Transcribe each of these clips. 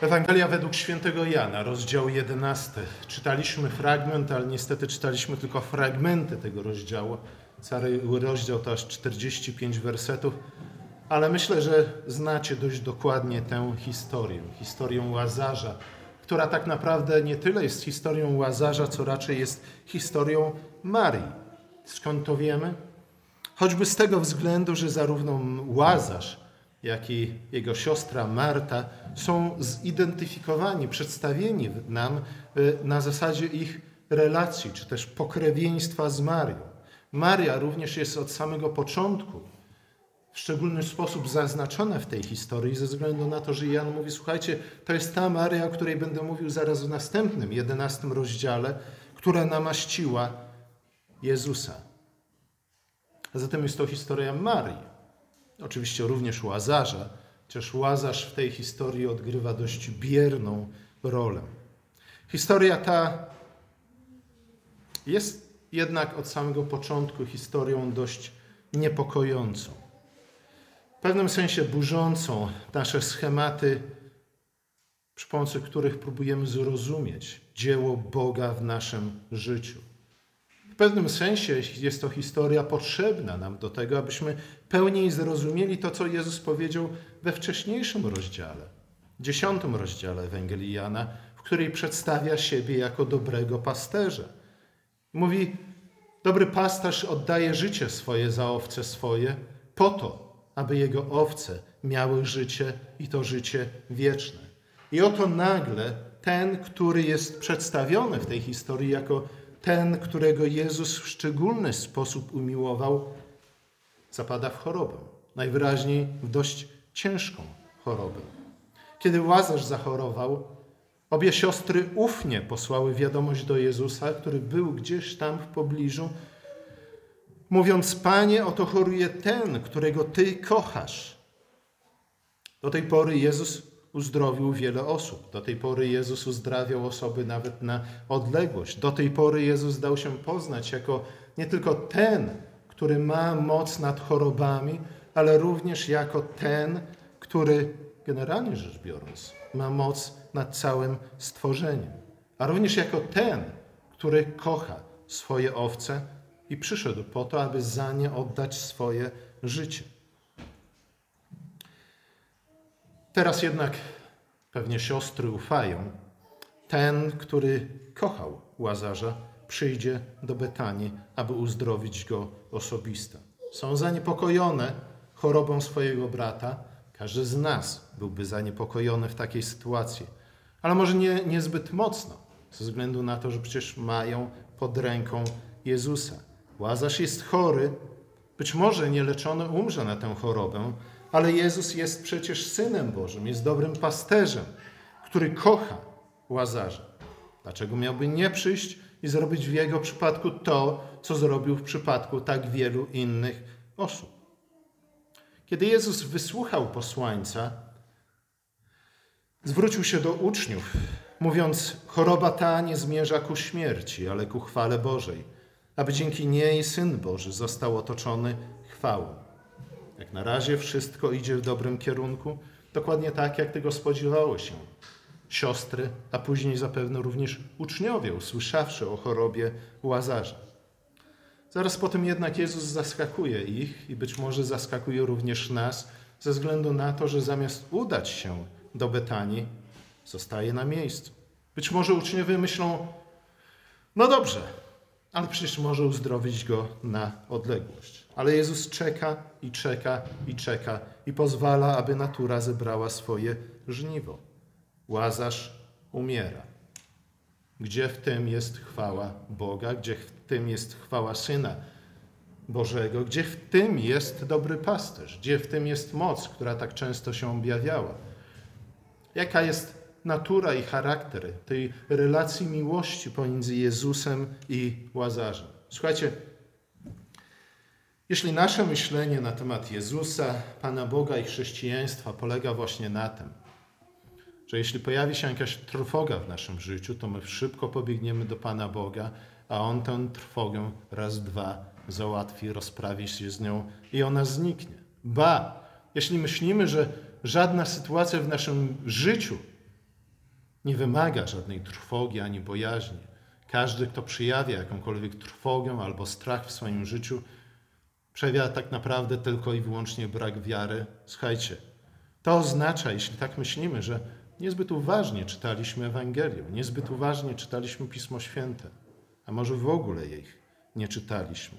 Ewangelia według świętego Jana, rozdział 11. Czytaliśmy fragment, ale niestety czytaliśmy tylko fragmenty tego rozdziału. Cały rozdział to aż 45 wersetów, ale myślę, że znacie dość dokładnie tę historię, historię Łazarza, która tak naprawdę nie tyle jest historią Łazarza, co raczej jest historią Marii. Skąd to wiemy? Choćby z tego względu, że zarówno Łazarz, jak i jego siostra Marta są zidentyfikowani, przedstawieni nam y, na zasadzie ich relacji, czy też pokrewieństwa z Marią. Maria również jest od samego początku w szczególny sposób zaznaczona w tej historii, ze względu na to, że Jan mówi: Słuchajcie, to jest ta Maria, o której będę mówił zaraz w następnym, jedenastym rozdziale, która namaściła Jezusa. A zatem jest to historia Marii. Oczywiście również Łazarza, chociaż Łazarz w tej historii odgrywa dość bierną rolę. Historia ta jest jednak od samego początku historią dość niepokojącą. W pewnym sensie burzącą nasze schematy, przy pomocy których próbujemy zrozumieć dzieło Boga w naszym życiu. Pewnym sensie jest to historia potrzebna nam do tego, abyśmy pełniej zrozumieli to, co Jezus powiedział we wcześniejszym rozdziale, dziesiątym rozdziale Ewangelii Jana, w której przedstawia siebie jako dobrego pasterza. Mówi, dobry pasterz oddaje życie swoje za owce swoje po to, aby jego owce miały życie i to życie wieczne. I oto nagle ten, który jest przedstawiony w tej historii jako ten, którego Jezus w szczególny sposób umiłował, zapada w chorobę. Najwyraźniej w dość ciężką chorobę. Kiedy Łazarz zachorował, obie siostry ufnie posłały wiadomość do Jezusa, który był gdzieś tam w pobliżu, mówiąc: Panie, oto choruje ten, którego Ty kochasz. Do tej pory Jezus uzdrowił wiele osób. Do tej pory Jezus uzdrawiał osoby nawet na odległość. Do tej pory Jezus dał się poznać jako nie tylko ten, który ma moc nad chorobami, ale również jako ten, który generalnie rzecz biorąc ma moc nad całym stworzeniem, a również jako ten, który kocha swoje owce i przyszedł po to, aby za nie oddać swoje życie. Teraz jednak pewnie siostry ufają. Ten, który kochał Łazarza, przyjdzie do Betanii, aby uzdrowić go osobiste. Są zaniepokojone chorobą swojego brata. Każdy z nas byłby zaniepokojony w takiej sytuacji, ale może nie, niezbyt mocno, ze względu na to, że przecież mają pod ręką Jezusa. Łazarz jest chory, być może nieleczony umrze na tę chorobę, ale Jezus jest przecież Synem Bożym, jest dobrym pasterzem, który kocha Łazarza. Dlaczego miałby nie przyjść i zrobić w jego przypadku to, co zrobił w przypadku tak wielu innych osób? Kiedy Jezus wysłuchał posłańca, zwrócił się do uczniów, mówiąc: Choroba ta nie zmierza ku śmierci, ale ku chwale Bożej, aby dzięki niej syn Boży został otoczony chwałą. Jak na razie wszystko idzie w dobrym kierunku, dokładnie tak, jak tego spodziewało się. Siostry, a później zapewne również uczniowie, usłyszawszy o chorobie Łazarza. Zaraz potem jednak Jezus zaskakuje ich i być może zaskakuje również nas, ze względu na to, że zamiast udać się do Betanii, zostaje na miejscu. Być może uczniowie myślą, no dobrze, ale przecież może uzdrowić go na odległość. Ale Jezus czeka i czeka i czeka i pozwala, aby natura zebrała swoje żniwo. Łazarz umiera. Gdzie w tym jest chwała Boga, gdzie w tym jest chwała Syna Bożego, gdzie w tym jest dobry pasterz, gdzie w tym jest moc, która tak często się objawiała. Jaka jest natura i charakter tej relacji miłości pomiędzy Jezusem i Łazarzem? Słuchajcie, jeśli nasze myślenie na temat Jezusa, Pana Boga i chrześcijaństwa polega właśnie na tym, że jeśli pojawi się jakaś trwoga w naszym życiu, to my szybko pobiegniemy do Pana Boga, a On tę trwogę raz, dwa załatwi, rozprawi się z nią i ona zniknie. Ba, jeśli myślimy, że żadna sytuacja w naszym życiu Nie wymaga żadnej trwogi ani bojaźni. Każdy, kto przyjawia jakąkolwiek trwogę albo strach w swoim życiu, przejawia tak naprawdę tylko i wyłącznie brak wiary. Słuchajcie, to oznacza, jeśli tak myślimy, że niezbyt uważnie czytaliśmy Ewangelię, niezbyt uważnie czytaliśmy Pismo Święte, a może w ogóle ich nie czytaliśmy.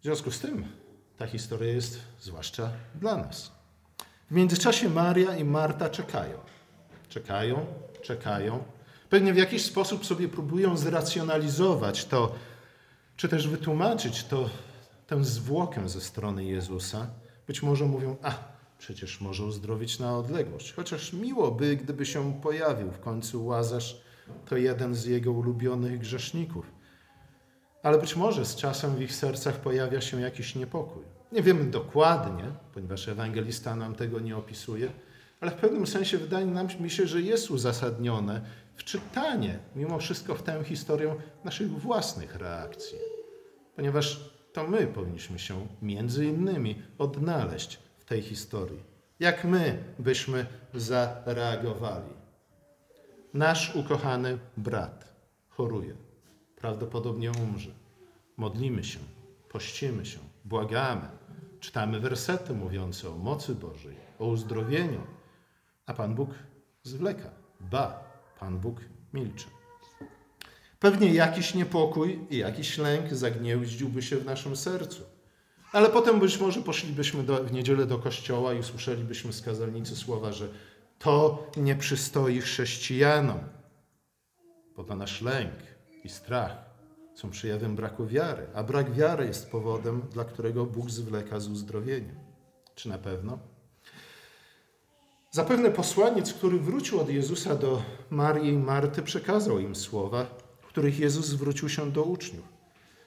W związku z tym ta historia jest zwłaszcza dla nas. W międzyczasie Maria i Marta czekają. Czekają, czekają. Pewnie w jakiś sposób sobie próbują zracjonalizować to, czy też wytłumaczyć to, tę zwłokę ze strony Jezusa. Być może mówią, a przecież może uzdrowić na odległość. Chociaż miło by, gdyby się pojawił. W końcu Łazarz to jeden z jego ulubionych grzeszników. Ale być może z czasem w ich sercach pojawia się jakiś niepokój. Nie wiemy dokładnie, ponieważ ewangelista nam tego nie opisuje, ale w pewnym sensie wydaje nam się, że jest uzasadnione wczytanie mimo wszystko w tę historię naszych własnych reakcji. Ponieważ to my powinniśmy się między innymi odnaleźć w tej historii. Jak my byśmy zareagowali? Nasz ukochany brat choruje, prawdopodobnie umrze. Modlimy się, pościmy się, błagamy, czytamy wersety mówiące o mocy Bożej, o uzdrowieniu, a Pan Bóg zwleka. Ba, Pan Bóg milczy. Pewnie jakiś niepokój i jakiś lęk zagnieździłby się w naszym sercu. Ale potem być może poszlibyśmy do, w niedzielę do kościoła i usłyszelibyśmy z kazalnicy słowa, że to nie przystoi chrześcijanom, bo to nasz lęk i strach są przejawem braku wiary, a brak wiary jest powodem, dla którego Bóg zwleka z uzdrowieniem. Czy na pewno? Zapewne posłaniec, który wrócił od Jezusa do Marii i Marty, przekazał im słowa, w których Jezus zwrócił się do uczniów.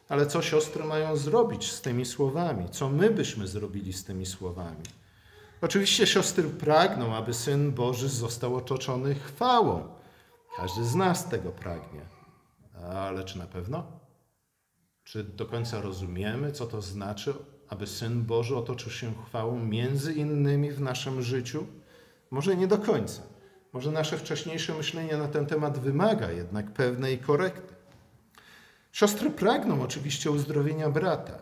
Ale co siostry mają zrobić z tymi słowami? Co my byśmy zrobili z tymi słowami? Oczywiście siostry pragną, aby Syn Boży został otoczony chwałą. Każdy z nas tego pragnie. Ale czy na pewno? Czy do końca rozumiemy, co to znaczy, aby Syn Boży otoczył się chwałą między innymi w naszym życiu? Może nie do końca. Może nasze wcześniejsze myślenie na ten temat wymaga jednak pewnej korekty. Siostry pragną oczywiście uzdrowienia brata.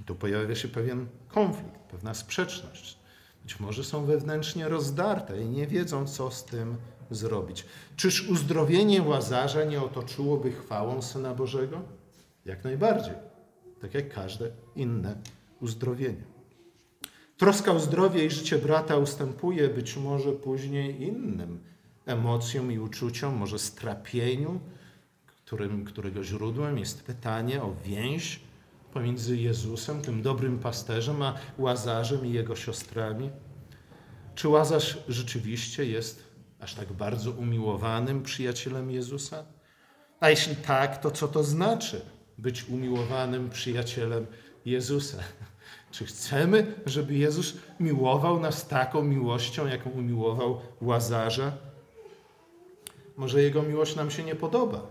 I tu pojawia się pewien konflikt, pewna sprzeczność. Być może są wewnętrznie rozdarte i nie wiedzą, co z tym zrobić. Czyż uzdrowienie łazarza nie otoczyłoby chwałą Syna Bożego? Jak najbardziej, tak jak każde inne uzdrowienie. Troska o zdrowie i życie brata ustępuje być może później innym emocjom i uczuciom, może strapieniu, którym, którego źródłem jest pytanie o więź pomiędzy Jezusem, tym dobrym pasterzem, a Łazarzem i jego siostrami. Czy Łazarz rzeczywiście jest aż tak bardzo umiłowanym przyjacielem Jezusa? A jeśli tak, to co to znaczy być umiłowanym przyjacielem Jezusa? Czy chcemy, żeby Jezus miłował nas taką miłością, jaką umiłował Łazarza? Może Jego miłość nam się nie podoba.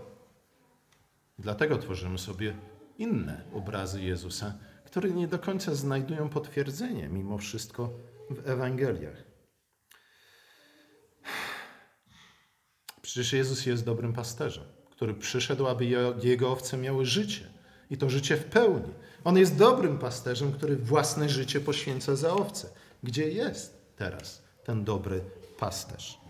Dlatego tworzymy sobie inne obrazy Jezusa, które nie do końca znajdują potwierdzenie mimo wszystko w Ewangeliach. Przecież Jezus jest dobrym pasterzem, który przyszedł, aby jego owce miały życie i to życie w pełni. On jest dobrym pasterzem, który własne życie poświęca za owce. Gdzie jest teraz ten dobry pasterz?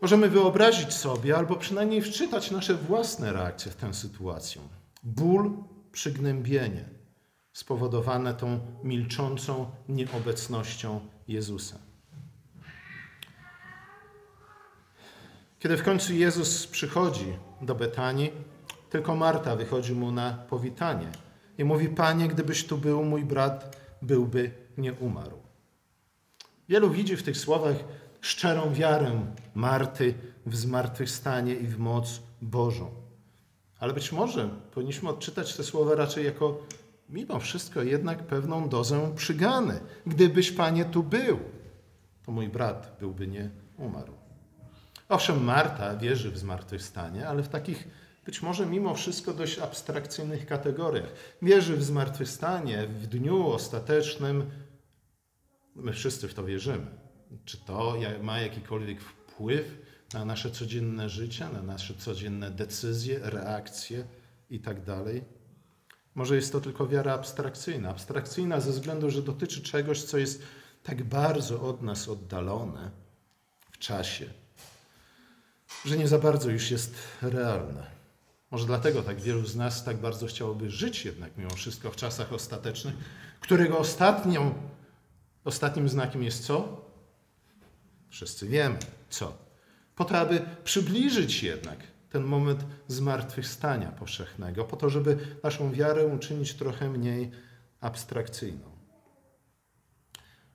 Możemy wyobrazić sobie, albo przynajmniej wczytać nasze własne reakcje w tę sytuację. Ból, przygnębienie spowodowane tą milczącą nieobecnością Jezusa. Kiedy w końcu Jezus przychodzi do Betanii, tylko Marta wychodzi mu na powitanie i mówi: Panie, gdybyś tu był, mój brat byłby nie umarł. Wielu widzi w tych słowach szczerą wiarę Marty w zmartwychwstanie i w moc Bożą. Ale być może powinniśmy odczytać te słowa raczej jako mimo wszystko jednak pewną dozę przygany. Gdybyś, Panie, tu był, to mój brat byłby nie umarł. Owszem, Marta wierzy w zmartwychwstanie, ale w takich być może mimo wszystko dość abstrakcyjnych kategoriach. Wierzy w zmartwychwstanie, w dniu ostatecznym, My wszyscy w to wierzymy. Czy to ma jakikolwiek wpływ na nasze codzienne życie, na nasze codzienne decyzje, reakcje itd.? Tak Może jest to tylko wiara abstrakcyjna. Abstrakcyjna ze względu, że dotyczy czegoś, co jest tak bardzo od nas oddalone w czasie, że nie za bardzo już jest realne. Może dlatego tak wielu z nas tak bardzo chciałoby żyć jednak mimo wszystko w czasach ostatecznych, którego ostatnią, ostatnim znakiem jest co? Wszyscy wiemy co. Po to, aby przybliżyć jednak ten moment zmartwychwstania powszechnego, po to, żeby naszą wiarę uczynić trochę mniej abstrakcyjną.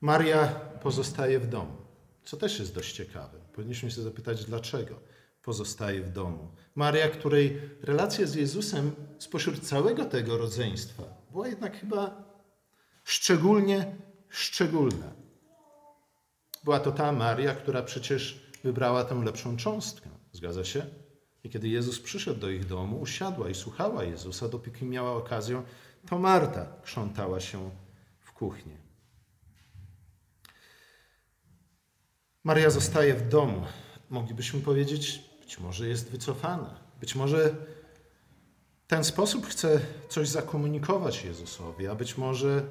Maria pozostaje w domu, co też jest dość ciekawe. Powinniśmy się zapytać, dlaczego pozostaje w domu. Maria, której relacja z Jezusem spośród całego tego rodzeństwa była jednak chyba szczególnie szczególna. Była to ta Maria, która przecież wybrała tę lepszą cząstkę. Zgadza się? I kiedy Jezus przyszedł do ich domu, usiadła i słuchała Jezusa, dopóki miała okazję, to Marta krzątała się w kuchni. Maria zostaje w domu. Moglibyśmy powiedzieć, być może jest wycofana. Być może w ten sposób chce coś zakomunikować Jezusowi, a być może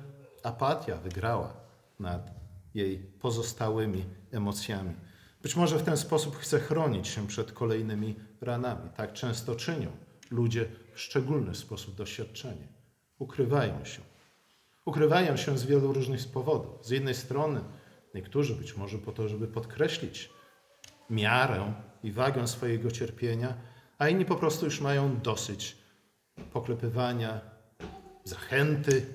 apatia wygrała nad jej pozostałymi emocjami. Być może w ten sposób chce chronić się przed kolejnymi ranami. Tak często czynią ludzie w szczególny sposób doświadczeni. Ukrywają się. Ukrywają się z wielu różnych powodów. Z jednej strony niektórzy być może po to, żeby podkreślić miarę i wagę swojego cierpienia, a inni po prostu już mają dosyć poklepywania, zachęty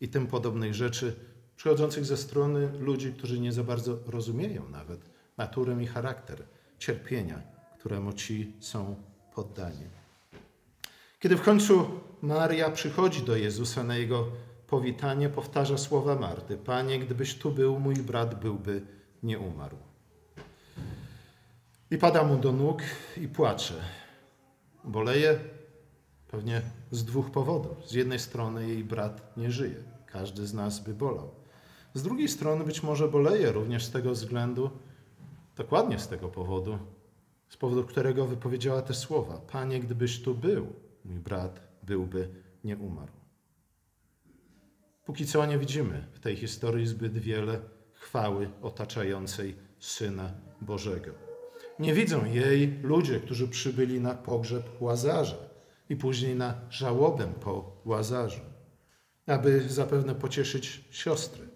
i tym podobnych rzeczy przychodzących ze strony ludzi, którzy nie za bardzo rozumieją nawet naturę i charakter cierpienia, któremu ci są poddani. Kiedy w końcu Maria przychodzi do Jezusa na jego powitanie, powtarza słowa Marty: Panie, gdybyś tu był, mój brat byłby nie umarł. I pada mu do nóg i płacze. Boleje pewnie z dwóch powodów. Z jednej strony jej brat nie żyje. Każdy z nas by bolał. Z drugiej strony być może boleje również z tego względu, dokładnie z tego powodu, z powodu którego wypowiedziała te słowa: Panie, gdybyś tu był, mój brat byłby nie umarł. Póki co nie widzimy w tej historii zbyt wiele chwały otaczającej Syna Bożego. Nie widzą jej ludzie, którzy przybyli na pogrzeb Łazarza i później na żałobę po Łazarzu, aby zapewne pocieszyć siostry.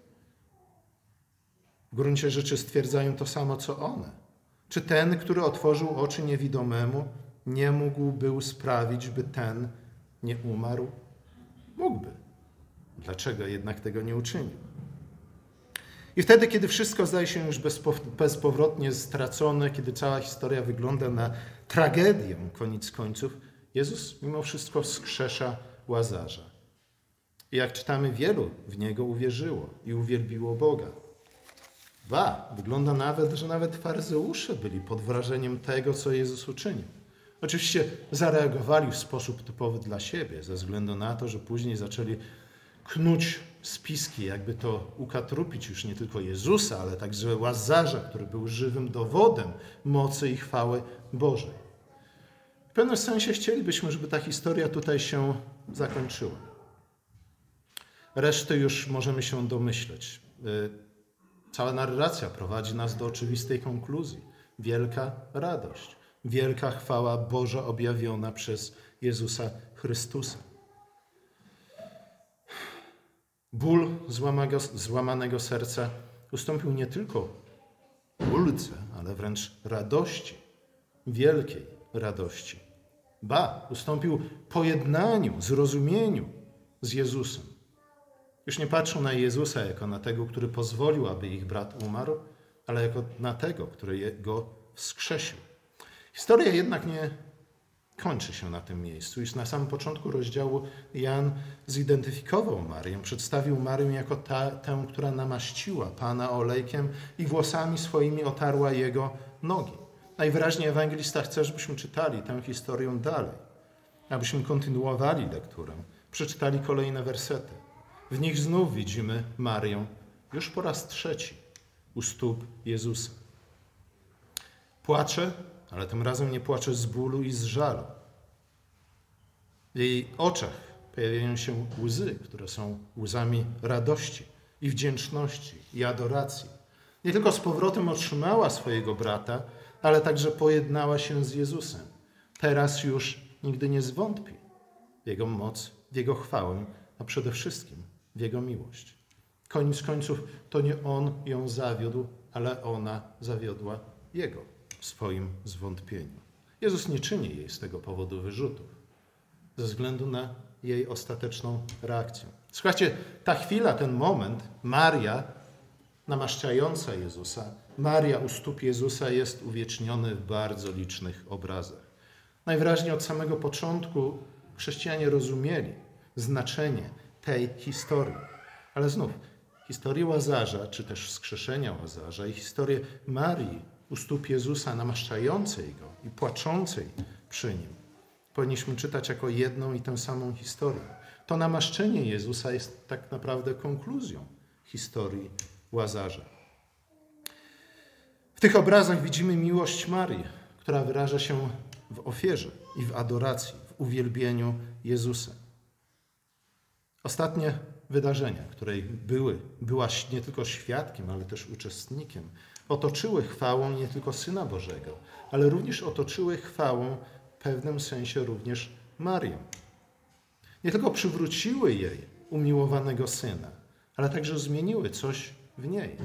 W gruncie rzeczy stwierdzają to samo, co one. Czy ten, który otworzył oczy niewidomemu, nie mógł był sprawić, by ten nie umarł? Mógłby. Dlaczego jednak tego nie uczynił? I wtedy, kiedy wszystko zdaje się już bezpowrotnie stracone, kiedy cała historia wygląda na tragedię koniec końców, Jezus mimo wszystko wskrzesza Łazarza. I jak czytamy, wielu w Niego uwierzyło i uwielbiło Boga. Ba, wygląda nawet, że nawet faryzeusze byli pod wrażeniem tego, co Jezus uczynił. Oczywiście zareagowali w sposób typowy dla siebie, ze względu na to, że później zaczęli knuć spiski, jakby to ukatrupić już nie tylko Jezusa, ale także Łazarza, który był żywym dowodem mocy i chwały Bożej. W pewnym sensie chcielibyśmy, żeby ta historia tutaj się zakończyła. Resztę już możemy się domyśleć. Y, cała narracja prowadzi nas do oczywistej konkluzji. Wielka radość, wielka chwała Boża objawiona przez Jezusa Chrystusa. Ból złamanego, złamanego serca ustąpił nie tylko ulce, ale wręcz radości, wielkiej radości. Ba, ustąpił pojednaniu, zrozumieniu z Jezusem. Już nie patrzą na Jezusa jako na tego, który pozwolił, aby ich brat umarł, ale jako na tego, który go wskrzesił. Historia jednak nie kończy się na tym miejscu. Już na samym początku rozdziału Jan zidentyfikował Marię, przedstawił Marię jako ta, tę, która namaściła Pana olejkiem i włosami swoimi otarła Jego nogi. Najwyraźniej ewangelista chce, żebyśmy czytali tę historię dalej, abyśmy kontynuowali lekturę, przeczytali kolejne wersety. W nich znów widzimy Marię już po raz trzeci u stóp Jezusa. Płacze, ale tym razem nie płacze z bólu i z żalu. W jej oczach pojawiają się łzy, które są łzami radości i wdzięczności i adoracji. Nie tylko z powrotem otrzymała swojego brata, ale także pojednała się z Jezusem. Teraz już nigdy nie zwątpi w Jego moc, w Jego chwałę, a przede wszystkim w Jego miłość. Koniec końców to nie On ją zawiódł, ale ona zawiodła Jego w swoim zwątpieniu. Jezus nie czyni jej z tego powodu wyrzutów, ze względu na jej ostateczną reakcję. Słuchajcie, ta chwila, ten moment, Maria, namaszczająca Jezusa, Maria u stóp Jezusa jest uwieczniony w bardzo licznych obrazach. Najwyraźniej od samego początku chrześcijanie rozumieli znaczenie tej historii. Ale znów, historię Łazarza, czy też wskrzeszenia Łazarza i historię Marii u stóp Jezusa namaszczającej Go i płaczącej przy Nim powinniśmy czytać jako jedną i tę samą historię. To namaszczenie Jezusa jest tak naprawdę konkluzją historii Łazarza. W tych obrazach widzimy miłość Marii, która wyraża się w ofierze i w adoracji, w uwielbieniu Jezusa. Ostatnie wydarzenia, której były, byłaś nie tylko świadkiem, ale też uczestnikiem, otoczyły chwałą nie tylko Syna Bożego, ale również otoczyły chwałą w pewnym sensie również Marię. Nie tylko przywróciły jej umiłowanego Syna, ale także zmieniły coś w niej.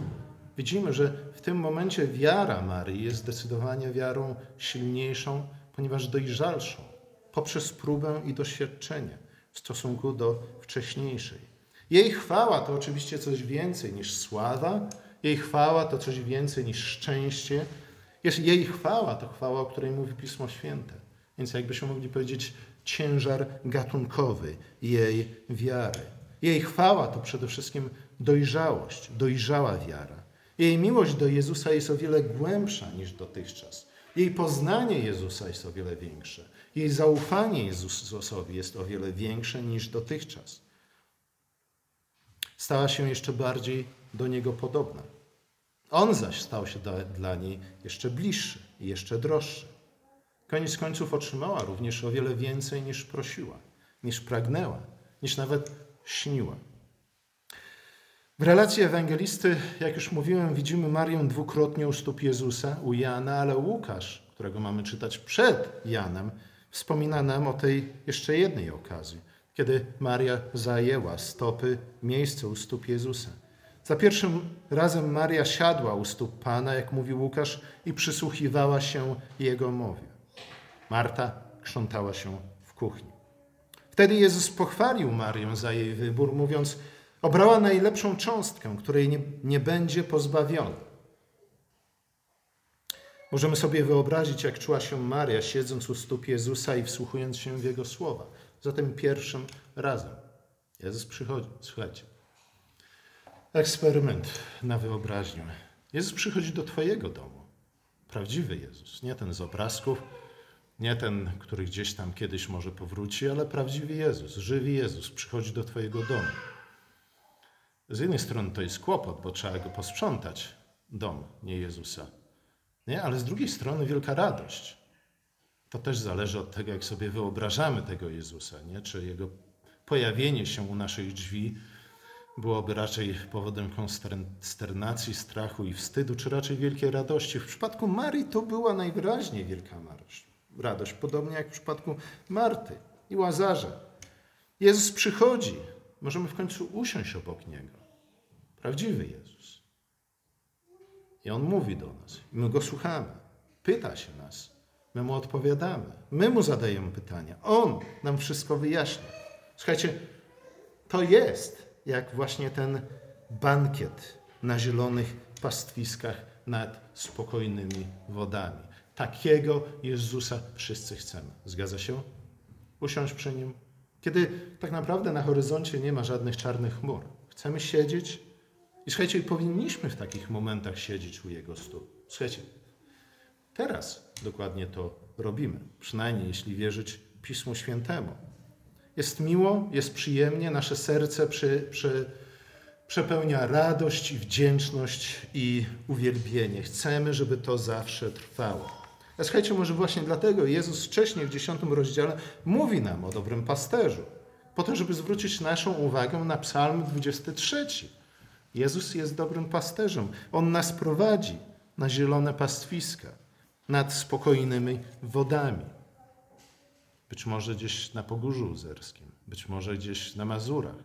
Widzimy, że w tym momencie wiara Marii jest zdecydowanie wiarą silniejszą, ponieważ dojrzalszą poprzez próbę i doświadczenie w stosunku do wcześniejszej. Jej chwała to oczywiście coś więcej niż sława, jej chwała to coś więcej niż szczęście. Jej chwała to chwała, o której mówi Pismo Święte. Więc jakbyśmy mogli powiedzieć, ciężar gatunkowy jej wiary. Jej chwała to przede wszystkim dojrzałość, dojrzała wiara. Jej miłość do Jezusa jest o wiele głębsza niż dotychczas. Jej poznanie Jezusa jest o wiele większe. Jej zaufanie Jezusowi jest o wiele większe niż dotychczas. Stała się jeszcze bardziej do Niego podobna. On zaś stał się dla niej jeszcze bliższy i jeszcze droższy. Koniec końców otrzymała również o wiele więcej niż prosiła, niż pragnęła, niż nawet śniła. W relacji ewangelisty, jak już mówiłem, widzimy Marię dwukrotnie u stóp Jezusa, u Jana, ale Łukasz, którego mamy czytać przed Janem, wspomina nam o tej jeszcze jednej okazji, kiedy Maria zajęła stopy, miejsce u stóp Jezusa. Za pierwszym razem Maria siadła u stóp Pana, jak mówi Łukasz, i przysłuchiwała się Jego mowie. Marta krzątała się w kuchni. Wtedy Jezus pochwalił Marię za jej wybór, mówiąc: Obrała najlepszą cząstkę, której nie, nie będzie pozbawiona. Możemy sobie wyobrazić, jak czuła się Maria, siedząc u stóp Jezusa i wsłuchując się w Jego słowa. Za tym pierwszym razem Jezus przychodzi. Słuchajcie, eksperyment na wyobraźnię. Jezus przychodzi do Twojego domu. Prawdziwy Jezus, nie ten z obrazków, nie ten, który gdzieś tam kiedyś może powróci, ale prawdziwy Jezus, żywy Jezus przychodzi do Twojego domu. Z jednej strony to jest kłopot, bo trzeba go posprzątać, dom, nie Jezusa. Nie? Ale z drugiej strony wielka radość. To też zależy od tego, jak sobie wyobrażamy tego Jezusa, nie? czy jego pojawienie się u naszych drzwi byłoby raczej powodem konsternacji, strachu i wstydu, czy raczej wielkiej radości. W przypadku Marii to była najwyraźniej wielka radość, podobnie jak w przypadku Marty i Łazarza. Jezus przychodzi, możemy w końcu usiąść obok Niego. Prawdziwy Jezus. I On mówi do nas, my Go słuchamy, pyta się nas, my Mu odpowiadamy, my Mu zadajemy pytania, On nam wszystko wyjaśnia. Słuchajcie, to jest jak właśnie ten bankiet na zielonych pastwiskach nad spokojnymi wodami. Takiego Jezusa wszyscy chcemy. Zgadza się? Usiąść przy Nim. Kiedy tak naprawdę na horyzoncie nie ma żadnych czarnych chmur. Chcemy siedzieć i słuchajcie, powinniśmy w takich momentach siedzieć u Jego stóp. Słuchajcie, teraz dokładnie to robimy. Przynajmniej jeśli wierzyć Pismu Świętemu. Jest miło, jest przyjemnie, nasze serce przy, przy, przepełnia radość wdzięczność i uwielbienie. Chcemy, żeby to zawsze trwało. A słuchajcie, może właśnie dlatego Jezus wcześniej w dziesiątym rozdziale mówi nam o dobrym pasterzu, po to, żeby zwrócić naszą uwagę na Psalm 23. Jezus jest dobrym pasterzem. On nas prowadzi na zielone pastwiska, nad spokojnymi wodami. Być może gdzieś na Pogórzu Uzerskim, być może gdzieś na Mazurach.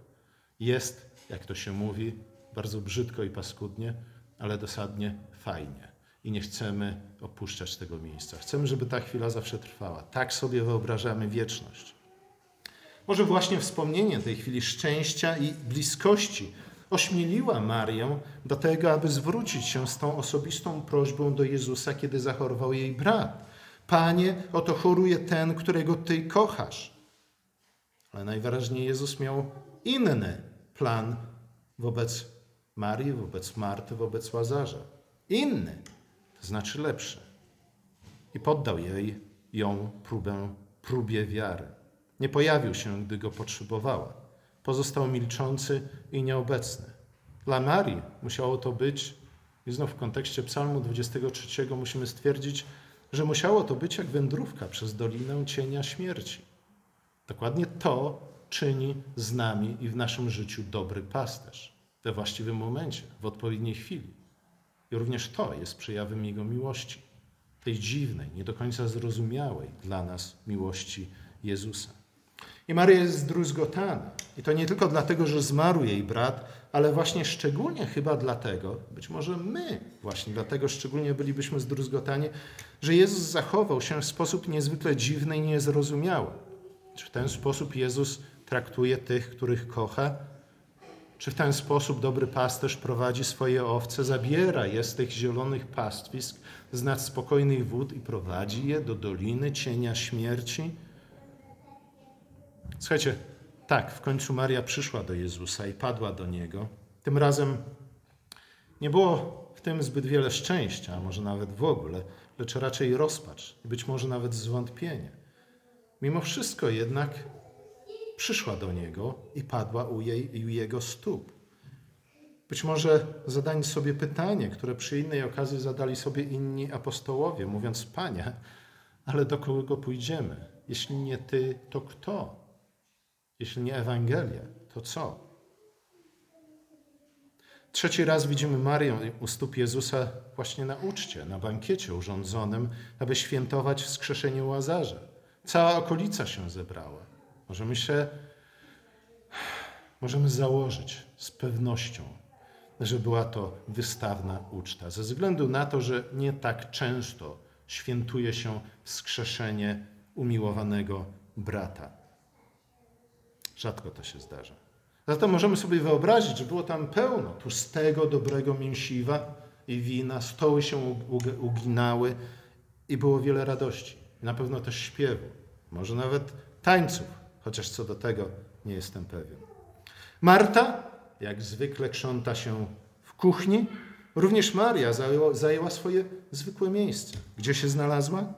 Jest, jak to się mówi, bardzo brzydko i paskudnie, ale dosadnie fajnie. I nie chcemy opuszczać tego miejsca. Chcemy, żeby ta chwila zawsze trwała. Tak sobie wyobrażamy wieczność. Może właśnie wspomnienie tej chwili szczęścia i bliskości ośmieliła Marię do tego, aby zwrócić się z tą osobistą prośbą do Jezusa, kiedy zachorował jej brat. Panie, oto choruje ten, którego Ty kochasz. Ale najwyraźniej Jezus miał inny plan wobec Marii, wobec Marty, wobec Łazarza. Inny, to znaczy lepszy. I poddał jej ją próbę, próbie wiary. Nie pojawił się, gdy go potrzebowała. Pozostał milczący i nieobecny. Dla Marii musiało to być, i znów w kontekście Psalmu 23 musimy stwierdzić, że musiało to być jak wędrówka przez dolinę cienia śmierci. Dokładnie to czyni z nami i w naszym życiu dobry pasterz we właściwym momencie, w odpowiedniej chwili. I również to jest przejawem Jego miłości, tej dziwnej, nie do końca zrozumiałej dla nas miłości Jezusa. I Maria jest zdruzgotana. I to nie tylko dlatego, że zmarł jej brat, ale właśnie szczególnie chyba dlatego, być może my właśnie dlatego szczególnie bylibyśmy zdruzgotani, że Jezus zachował się w sposób niezwykle dziwny i niezrozumiały. Czy w ten sposób Jezus traktuje tych, których kocha? Czy w ten sposób dobry pasterz prowadzi swoje owce, zabiera je z tych zielonych pastwisk, z nad spokojnych wód i prowadzi je do doliny cienia śmierci? Słuchajcie, tak, w końcu Maria przyszła do Jezusa i padła do Niego. Tym razem nie było w tym zbyt wiele szczęścia, a może nawet w ogóle, lecz raczej rozpacz i być może nawet zwątpienie. Mimo wszystko jednak przyszła do Niego i padła u, jej, u Jego stóp. Być może zadając sobie pytanie, które przy innej okazji zadali sobie inni apostołowie, mówiąc: Panie, ale do kogo pójdziemy? Jeśli nie Ty, to kto? Jeśli nie Ewangelia, to co? Trzeci raz widzimy Marię u stóp Jezusa właśnie na uczcie, na bankiecie urządzonym, aby świętować wskrzeszenie Łazarza. Cała okolica się zebrała. Możemy się, możemy założyć z pewnością, że była to wystawna uczta, ze względu na to, że nie tak często świętuje się wskrzeszenie umiłowanego brata. Rzadko to się zdarza. Zatem możemy sobie wyobrazić, że było tam pełno tłustego, dobrego mięsiwa i wina, stoły się uginały i było wiele radości. Na pewno też śpiewu, może nawet tańców, chociaż co do tego nie jestem pewien. Marta, jak zwykle, krząta się w kuchni. Również Maria zajęła, zajęła swoje zwykłe miejsce. Gdzie się znalazła?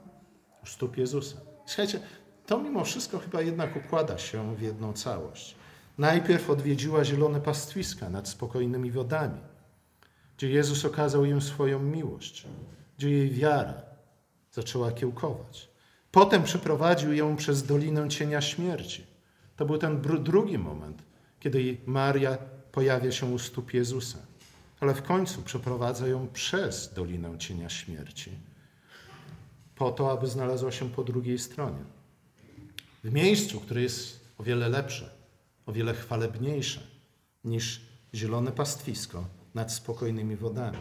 U stóp Jezusa. Słuchajcie, to mimo wszystko chyba jednak układa się w jedną całość. Najpierw odwiedziła zielone pastwiska nad spokojnymi wodami, gdzie Jezus okazał im swoją miłość, gdzie jej wiara zaczęła kiełkować. Potem przeprowadził ją przez dolinę cienia śmierci. To był ten drugi moment, kiedy Maria pojawia się u stóp Jezusa. Ale w końcu przeprowadza ją przez dolinę cienia śmierci, po to, aby znalazła się po drugiej stronie w miejscu, które jest o wiele lepsze, o wiele chwalebniejsze niż zielone pastwisko nad spokojnymi wodami.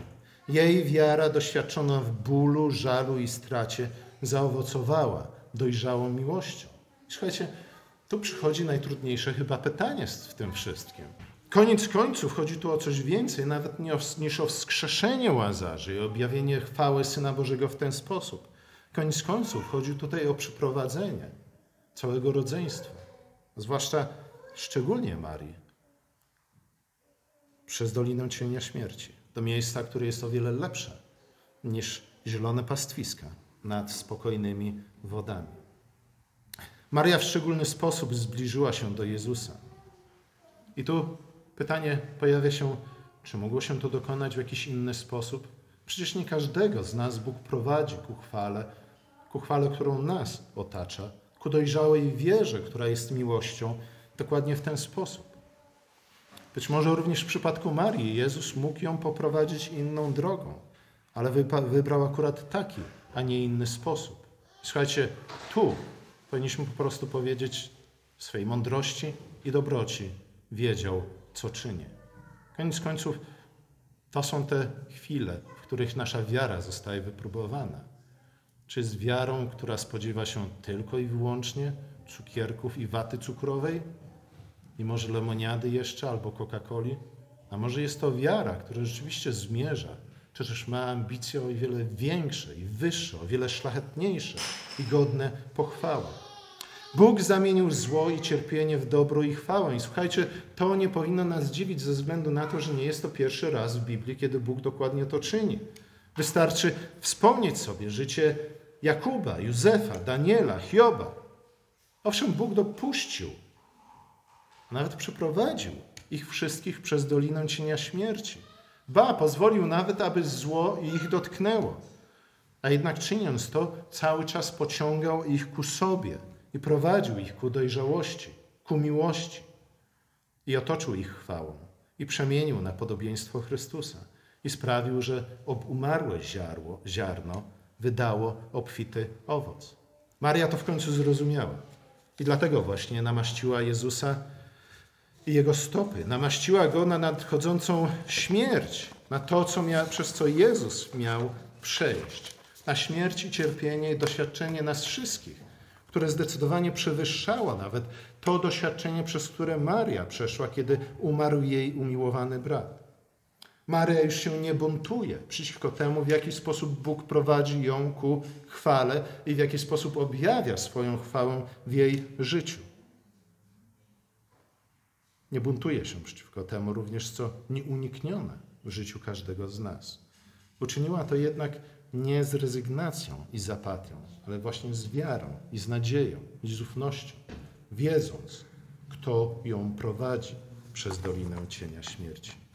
Jej wiara doświadczona w bólu, żalu i stracie zaowocowała dojrzałą miłością. Słuchajcie, tu przychodzi najtrudniejsze chyba pytanie w tym wszystkim. Koniec końców chodzi tu o coś więcej, nawet niż o wskrzeszenie Łazarzy i objawienie chwały Syna Bożego w ten sposób. Koniec końców chodzi tutaj o przyprowadzenie całego rodzeństwa, zwłaszcza szczególnie Marii, przez Dolinę Cienia Śmierci, do miejsca, które jest o wiele lepsze niż zielone pastwiska nad spokojnymi wodami. Maria w szczególny sposób zbliżyła się do Jezusa. I tu Pytanie pojawia się, czy mogło się to dokonać w jakiś inny sposób? Przecież nie każdego z nas Bóg prowadzi ku chwale, ku chwale, którą nas otacza, ku dojrzałej wierze, która jest miłością, dokładnie w ten sposób. Być może również w przypadku Marii Jezus mógł ją poprowadzić inną drogą, ale wybrał akurat taki, a nie inny sposób. Słuchajcie, tu powinniśmy po prostu powiedzieć w swej mądrości i dobroci wiedział, co czyni. Koniec końców, to są te chwile, w których nasza wiara zostaje wypróbowana. Czy z wiarą, która spodziewa się tylko i wyłącznie cukierków i waty cukrowej, i może lemoniady jeszcze albo Coca-Coli? A może jest to wiara, która rzeczywiście zmierza, też ma ambicje o wiele większe i wyższe, o wiele szlachetniejsze i godne pochwały. Bóg zamienił zło i cierpienie w dobro i chwałę. I słuchajcie, to nie powinno nas dziwić ze względu na to, że nie jest to pierwszy raz w Biblii, kiedy Bóg dokładnie to czyni. Wystarczy wspomnieć sobie życie Jakuba, Józefa, Daniela, Hioba. Owszem, Bóg dopuścił, nawet przeprowadził ich wszystkich przez Dolinę Cienia Śmierci. Ba, pozwolił nawet, aby zło ich dotknęło. A jednak czyniąc to, cały czas pociągał ich ku sobie i prowadził ich ku dojrzałości, ku miłości. I otoczył ich chwałą i przemienił na podobieństwo Chrystusa i sprawił, że obumarłe ziarno wydało obfity owoc. Maria to w końcu zrozumiała i dlatego właśnie namaściła Jezusa i jego stopy. Namaściła go na nadchodzącą śmierć, na to, co mia, przez co Jezus miał przejść. Na śmierć i cierpienie i doświadczenie nas wszystkich, które zdecydowanie przewyższało nawet to doświadczenie, przez które Maria przeszła, kiedy umarł jej umiłowany brat. Maria już się nie buntuje przeciwko temu, w jaki sposób Bóg prowadzi ją ku chwale i w jaki sposób objawia swoją chwałę w jej życiu. Nie buntuje się przeciwko temu również, co nieuniknione w życiu każdego z nas. Uczyniła to jednak nie z rezygnacją i z apatią, ale właśnie z wiarą i z nadzieją i z ufnością, wiedząc, kto ją prowadzi przez Dolinę Cienia Śmierci.